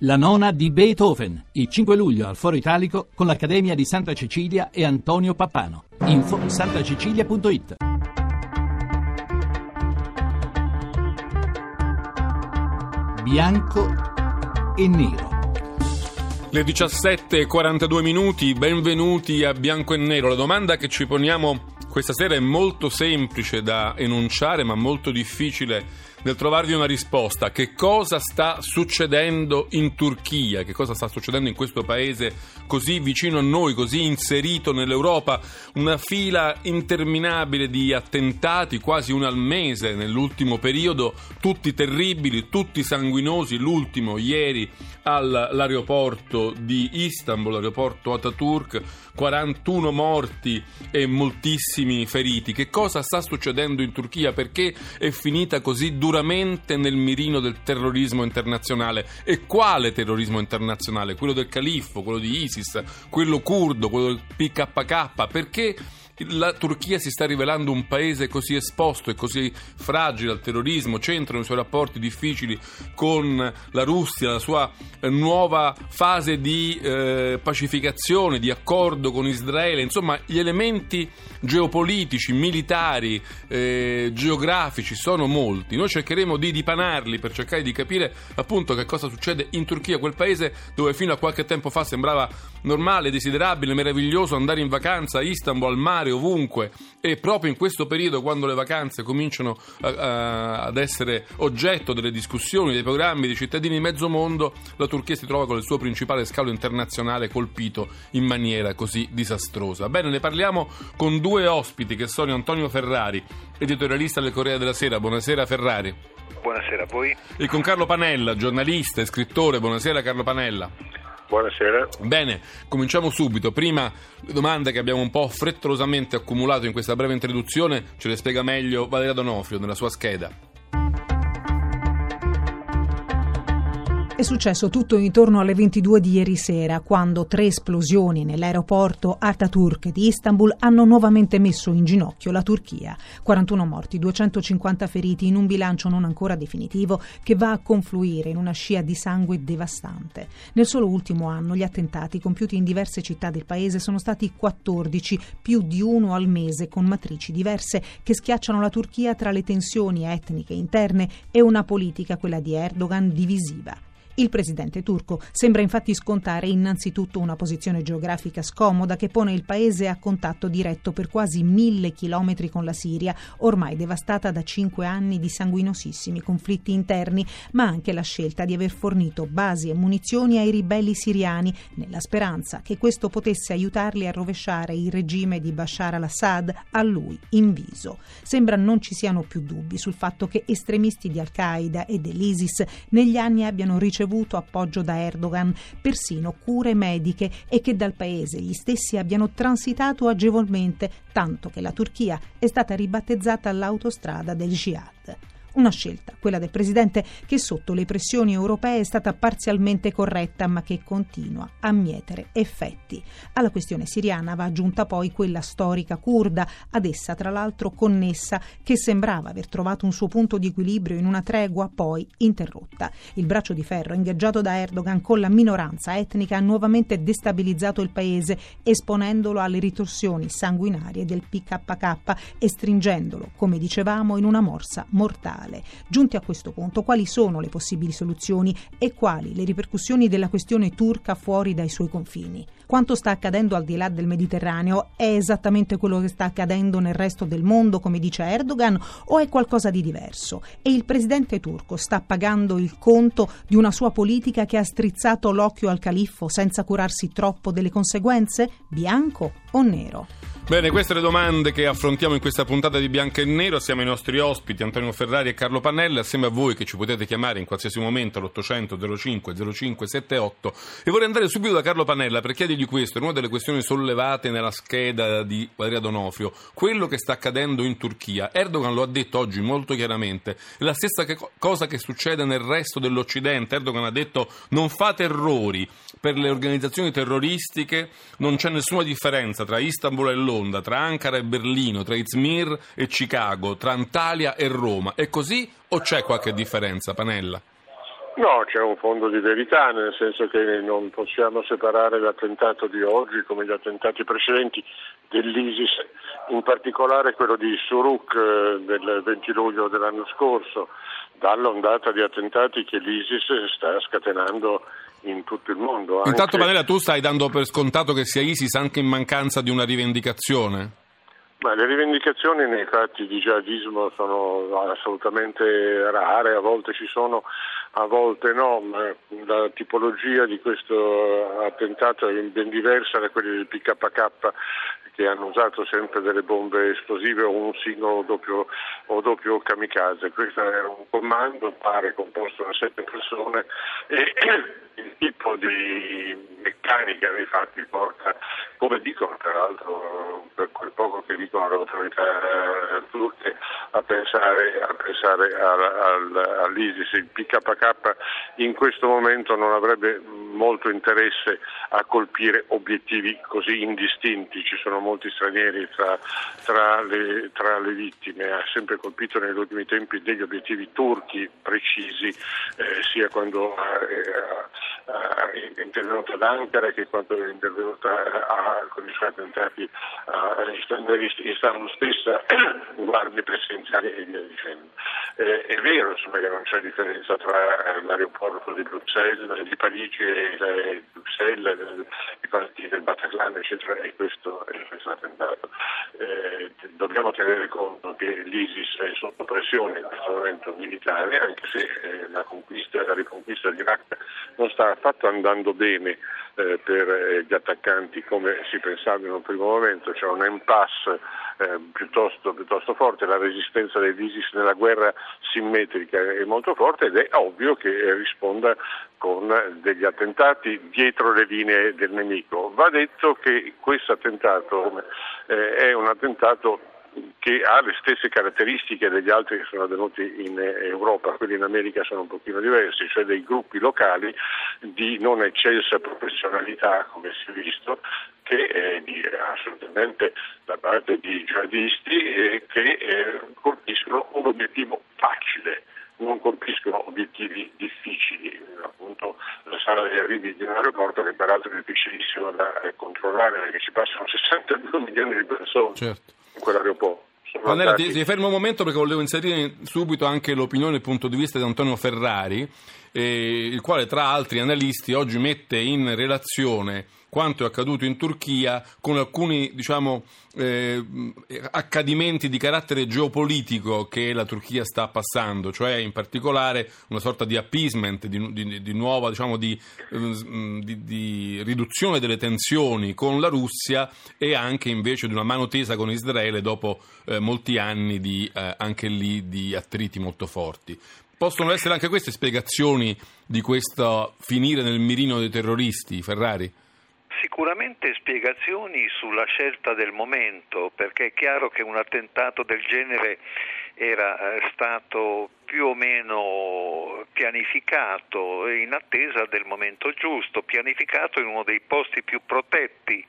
La nona di Beethoven, il 5 luglio al Foro Italico con l'Accademia di Santa Cecilia e Antonio Pappano. Info santacecilia.it Bianco e nero. Le 17.42 minuti, benvenuti a Bianco e Nero. La domanda che ci poniamo questa sera è molto semplice da enunciare, ma molto difficile nel trovarvi una risposta. Che cosa sta succedendo in Turchia? Che cosa sta succedendo in questo paese così vicino a noi, così inserito nell'Europa? Una fila interminabile di attentati, quasi uno al mese nell'ultimo periodo, tutti terribili, tutti sanguinosi. L'ultimo ieri all'aeroporto di Istanbul, l'aeroporto Ataturk, 41 morti e moltissimi feriti. Che cosa sta succedendo in Turchia? Perché è finita così duramente? nel mirino del terrorismo internazionale. E quale terrorismo internazionale? Quello del califfo, quello di ISIS, quello curdo, quello del PKK? Perché la Turchia si sta rivelando un paese così esposto e così fragile al terrorismo, centra nei suoi rapporti difficili con la Russia, la sua nuova fase di eh, pacificazione, di accordo con Israele, insomma gli elementi geopolitici, militari, eh, geografici sono molti. Noi cercheremo di dipanarli per cercare di capire appunto che cosa succede in Turchia, quel paese dove fino a qualche tempo fa sembrava normale, desiderabile, meraviglioso andare in vacanza a Istanbul, al mare, ovunque e proprio in questo periodo quando le vacanze cominciano a, a, ad essere oggetto delle discussioni, dei programmi dei cittadini di mezzo mondo, la Turchia si trova con il suo principale scalo internazionale colpito in maniera così disastrosa. Bene, ne parliamo con due ospiti che sono Antonio Ferrari, editorialista del Corriere della Sera. Buonasera Ferrari. Buonasera a voi. E con Carlo Panella, giornalista e scrittore. Buonasera Carlo Panella. Buonasera. Bene, cominciamo subito. Prima le domande che abbiamo un po' frettolosamente accumulato in questa breve introduzione ce le spiega meglio Valeria Donofrio nella sua scheda. È successo tutto intorno alle 22 di ieri sera, quando tre esplosioni nell'aeroporto Ataturk di Istanbul hanno nuovamente messo in ginocchio la Turchia. 41 morti, 250 feriti in un bilancio non ancora definitivo che va a confluire in una scia di sangue devastante. Nel solo ultimo anno gli attentati compiuti in diverse città del paese sono stati 14, più di uno al mese, con matrici diverse che schiacciano la Turchia tra le tensioni etniche interne e una politica, quella di Erdogan, divisiva. Il presidente turco sembra infatti scontare innanzitutto una posizione geografica scomoda che pone il paese a contatto diretto per quasi mille chilometri con la Siria, ormai devastata da cinque anni di sanguinosissimi conflitti interni, ma anche la scelta di aver fornito basi e munizioni ai ribelli siriani, nella speranza che questo potesse aiutarli a rovesciare il regime di Bashar al-Assad a lui inviso. Sembra non ci siano più dubbi sul fatto che estremisti di Al-Qaeda e dell'ISIS negli anni abbiano ricevuto ricevuto appoggio da Erdogan, persino cure mediche e che dal paese gli stessi abbiano transitato agevolmente, tanto che la Turchia è stata ribattezzata l'autostrada del Jihad. Una scelta, quella del Presidente, che sotto le pressioni europee è stata parzialmente corretta, ma che continua a mietere effetti. Alla questione siriana va aggiunta poi quella storica kurda, ad essa tra l'altro connessa, che sembrava aver trovato un suo punto di equilibrio in una tregua poi interrotta. Il braccio di ferro ingaggiato da Erdogan con la minoranza etnica ha nuovamente destabilizzato il paese, esponendolo alle ritorsioni sanguinarie del PKK e stringendolo, come dicevamo, in una morsa mortale mondiale. Giunti a questo punto, quali sono le possibili soluzioni e quali le ripercussioni della questione turca fuori dai suoi confini? Quanto sta accadendo al di là del Mediterraneo è esattamente quello che sta accadendo nel resto del mondo, come dice Erdogan, o è qualcosa di diverso? E il presidente turco sta pagando il conto di una sua politica che ha strizzato l'occhio al califfo senza curarsi troppo delle conseguenze? Bianco o nero? Bene, queste le domande che affrontiamo in questa puntata di Bianco e Nero. Siamo i nostri ospiti Antonio Ferrari e Carlo Pannella, assieme a voi che ci potete chiamare in qualsiasi momento all'800 05 05 78. E vorrei andare subito da Carlo Pannella per chiedergli questo, è una delle questioni sollevate nella scheda di Valeria Donofrio. Quello che sta accadendo in Turchia, Erdogan lo ha detto oggi molto chiaramente, è la stessa che cosa che succede nel resto dell'Occidente. Erdogan ha detto non fate errori, per le organizzazioni terroristiche non c'è nessuna differenza tra Istanbul e Londra tra Ankara e Berlino, tra Izmir e Chicago, tra Antalya e Roma. È così o c'è qualche differenza, Panella? No, c'è un fondo di verità, nel senso che non possiamo separare l'attentato di oggi come gli attentati precedenti dell'ISIS, in particolare quello di Suruk eh, del 20 luglio dell'anno scorso, dall'ondata di attentati che l'ISIS sta scatenando in tutto il mondo. Intanto Panella tu stai dando per scontato che sia ISIS anche in mancanza di una rivendicazione? Ma le rivendicazioni nei fatti di jihadismo sono assolutamente rare, a volte ci sono, a volte no, ma la tipologia di questo attentato è ben diversa da quella del PKK che hanno usato sempre delle bombe esplosive o un singolo doppio, o doppio kamikaze. Questo è un comando, pare composto da sette persone e il tipo di meccanica dei fatti porta, come dicono tra l'altro per quel poco che dicono le autorità turche, a pensare, a pensare all'ISIS. Il PKK in questo momento non avrebbe molto interesse a colpire obiettivi così indistinti, ci sono molti stranieri tra, tra, le, tra le, vittime, ha sempre colpito negli ultimi tempi degli obiettivi turchi precisi, eh, sia quando è intervenuta ad Ankara che quando è intervenuta a, con i suoi attentati in Istanbul stessa, guardie presidenziali e via dicendo. Eh, è vero insomma, che non c'è differenza tra l'aeroporto di Bruxelles, di Parigi e Bruxelles, i partiti del Bataclan, eccetera, e questo, è questo attentato. Eh, dobbiamo tenere conto che l'ISIS è sotto pressione in questo momento militare, anche se eh, la, conquista, la riconquista dell'Iraq non sta affatto andando bene eh, per eh, gli attaccanti come si pensava in un primo momento, c'è un impasse eh, piuttosto, piuttosto, forte, la resistenza dell'ISIS nella guerra simmetrica è molto forte ed è ovvio che risponda con degli attentati dietro le linee del nemico. Va detto che questo attentato eh, è un attentato che ha le stesse caratteristiche degli altri che sono avvenuti in Europa, quelli in America sono un pochino diversi, cioè dei gruppi locali di non eccelsa professionalità, come si è visto, che eh, assolutamente da parte di jihadisti eh, che eh, colpiscono un obiettivo facile non colpiscono obiettivi difficili, appunto la sala degli arrivi di un aeroporto che peraltro è difficilissimo da eh, controllare perché ci passano 62 milioni di persone certo. Quell'aeroporto. Pannella, ti, ti, fermo un momento perché volevo inserire subito anche l'opinione e il punto di vista di Antonio Ferrari, eh, il quale tra altri analisti oggi mette in relazione quanto è accaduto in Turchia con alcuni diciamo, eh, accadimenti di carattere geopolitico che la Turchia sta passando, cioè in particolare una sorta di appeasement, di, di, di nuova diciamo, di, di, riduzione delle tensioni con la Russia e anche invece di una mano tesa con Israele dopo eh, molti anni eh, anche lì di attriti molto forti. Possono essere anche queste spiegazioni di questo finire nel mirino dei terroristi, Ferrari? Sicuramente spiegazioni sulla scelta del momento, perché è chiaro che un attentato del genere era eh, stato più o meno pianificato in attesa del momento giusto, pianificato in uno dei posti più protetti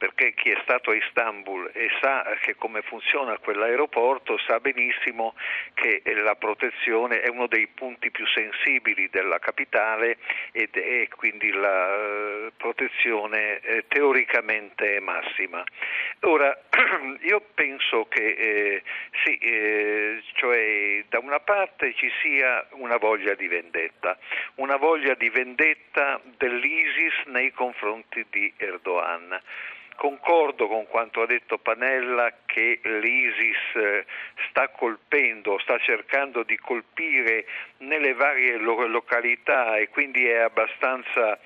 perché chi è stato a Istanbul e sa che come funziona quell'aeroporto sa benissimo che la protezione è uno dei punti più sensibili della capitale ed è quindi la eh, protezione eh, teoricamente massima. Ora, io penso che eh, sì, eh, cioè da una parte ci sia una voglia di vendetta, una voglia di vendetta dell'ISIS nei confronti di Erdogan concordo con quanto ha detto Panella che l'ISIS eh, sta colpendo, sta cercando di colpire nelle varie località e quindi è abbastanza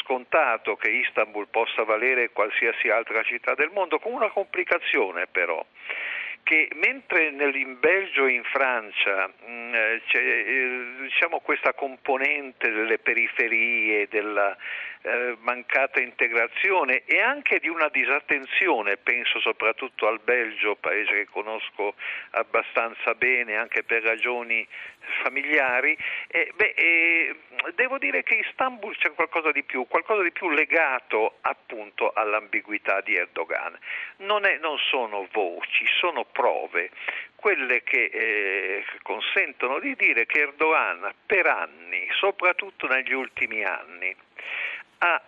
scontato che Istanbul possa valere qualsiasi altra città del mondo, con una complicazione però che mentre in Belgio e in Francia mh, mm, eh, c'è eh, diciamo, questa componente delle periferie, della eh, mancata integrazione e anche di una disattenzione, penso soprattutto al Belgio, paese che conosco abbastanza bene anche per ragioni familiari, eh, beh, eh, devo dire che Istanbul c'è qualcosa di più, qualcosa di più legato appunto all'ambiguità di Erdogan. Non, è, non sono voci, sono prove quelle che eh, consentono di dire che Erdogan per anni soprattutto negli ultimi anni, ha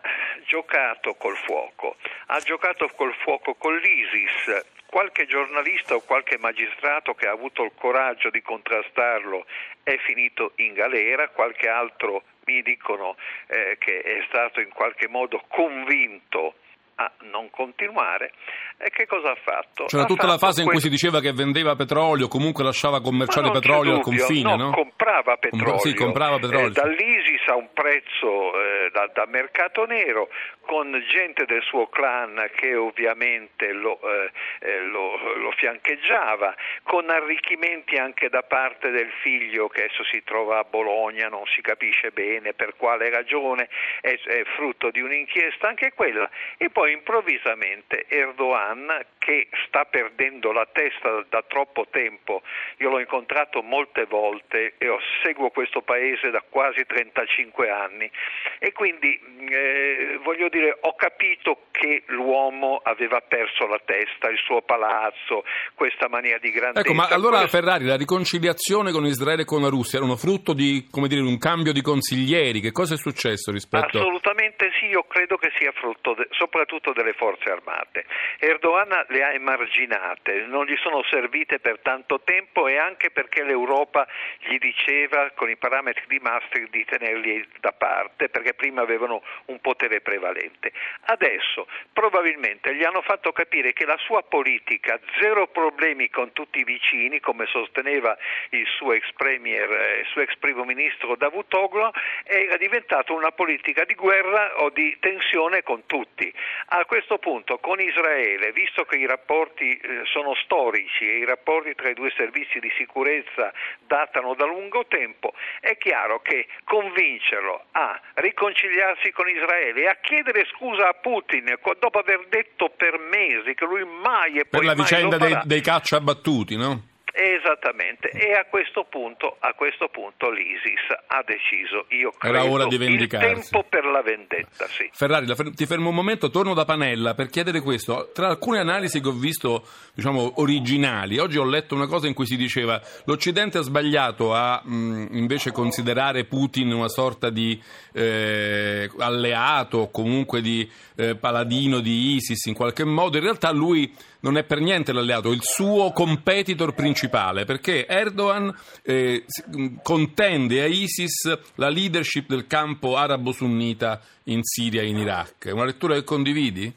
giocato col fuoco, ha giocato col fuoco con l'ISIS. Qualche giornalista o qualche magistrato che ha avuto il coraggio di contrastarlo è finito in galera, qualche altro mi dicono eh, che è stato in qualche modo convinto a non continuare. E che cosa ha fatto? C'era ha tutta fatto la fase in cui si diceva che vendeva petrolio, comunque lasciava commerciare petrolio al confine, no? no? comprava petrolio. sì, comprava petrolio. Eh, dall'ISIS a un prezzo eh, da, da, mercato nero, con gente del suo clan che ovviamente lo, eh, eh, lo, lo, fiancheggiava, con arricchimenti anche da parte del figlio che adesso si trova a Bologna, non si capisce bene per quale ragione, è, è frutto di un'inchiesta anche quella. E poi improvvisamente Erdogan, che sta perdendo la testa da troppo tempo, io l'ho incontrato molte volte e seguo questo paese da quasi 35 anni e quindi eh, voglio dire ho capito che l'uomo aveva perso la testa, il suo palazzo, questa mania di grandezza. Ecco, ma allora. Ferrari, la riconciliazione con Israele e con la Russia erano frutto di, come dire, un cambio di consiglieri? Che cosa è successo rispetto Assolutamente sì, io credo che sia frutto de... soprattutto delle forze armate. Erdogan le ha emarginate, non gli sono servite per tanto tempo e anche perché l'Europa gli diceva con i parametri di Maastricht di tenerli da parte, perché prima avevano un potere prevalente. Adesso probabilmente gli hanno fatto capire che la sua politica, zero problemi con tutti i vicini, come sosteneva il suo ex premier, eh, il suo ex primo ministro Davutoglu, era diventata una politica di guerra o di tensione con tutti. A questo punto con Israele, visto che i rapporti eh, sono storici e i rapporti tra i due servizi di sicurezza datano da lungo tempo, è chiaro che convincerlo a riconciliarsi con Israele e a chiedere scusa a Putin dopo aver detto per mesi che lui mai e poi Per la vicenda dei, dei caccia abbattuti, no? Esattamente, e a questo punto, a questo punto l'ISIS ha deciso, io credo, Era ora di il vendicarsi. tempo per la vendetta, sì. Ferrari, ti fermo un momento, torno da Panella per chiedere questo. Tra alcune analisi che ho visto, diciamo, originali, oggi ho letto una cosa in cui si diceva l'Occidente ha sbagliato a mh, invece considerare Putin una sorta di eh, alleato o comunque di eh, paladino di ISIS in qualche modo. In realtà lui non è per niente l'alleato, è il suo competitor principale, perché Erdogan eh, contende a ISIS la leadership del campo arabo-sunnita in Siria e in Iraq. È una lettura che condividi?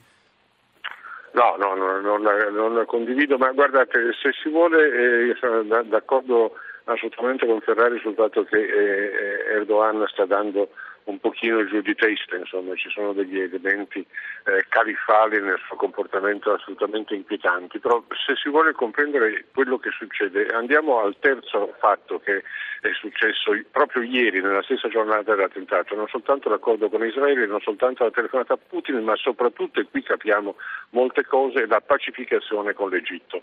No, no, no non, non, la condivido, ma guardate, se si vuole, eh, sono d'accordo assolutamente con Ferrari sul fatto che eh, Erdogan sta dando un pochino giù di testa, insomma ci sono degli elementi eh, califali nel suo comportamento assolutamente inquietanti, però se si vuole comprendere quello che succede andiamo al terzo fatto che è successo proprio ieri nella stessa giornata dell'attentato, non soltanto l'accordo con Israele, non soltanto la telefonata a Putin, ma soprattutto, e qui capiamo molte cose, la pacificazione con l'Egitto.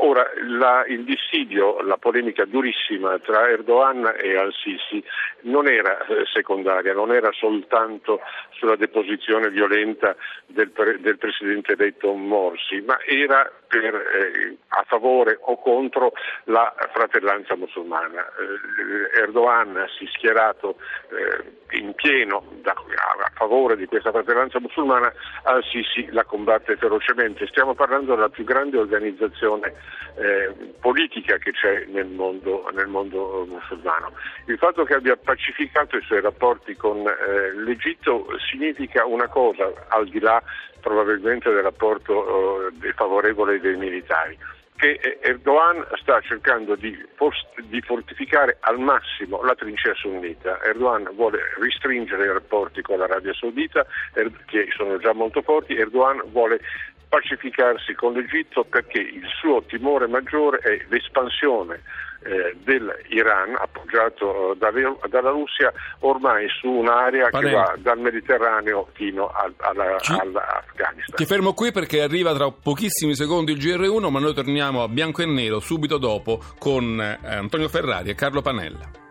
Ora, la, il dissidio, la polemica durissima tra Erdogan e Al-Sisi non era eh, secondaria, non era soltanto sulla deposizione violenta del, del presidente eletto Morsi, ma era per, eh, a favore o contro la fratellanza musulmana. Eh, Erdogan si è schierato eh, in pieno a favore di questa fratellanza musulmana, Al-Sisi la combatte ferocemente. Stiamo parlando della più grande organizzazione eh, politica che c'è nel mondo, nel mondo, musulmano. Il fatto che abbia pacificato i suoi rapporti con eh, l'Egitto significa una cosa, al di là probabilmente del rapporto eh, favorevole dei militari che Erdogan sta cercando di, di, fortificare al massimo la trincea sunnita. Erdogan vuole ristringere i rapporti con l'Arabia Saudita, er, che sono già molto forti, Erdogan vuole pacificarsi con l'Egitto perché il suo timore maggiore è l'espansione eh, dell'Iran appoggiato eh, dalle, dalla Russia ormai su un'area Panelli. che va dal Mediterraneo fino al, alla, Ci... all'Afghanistan. Ti fermo qui perché arriva tra pochissimi secondi il GR1 ma noi torniamo a bianco e nero subito dopo con eh, Antonio Ferrari e Carlo Panella.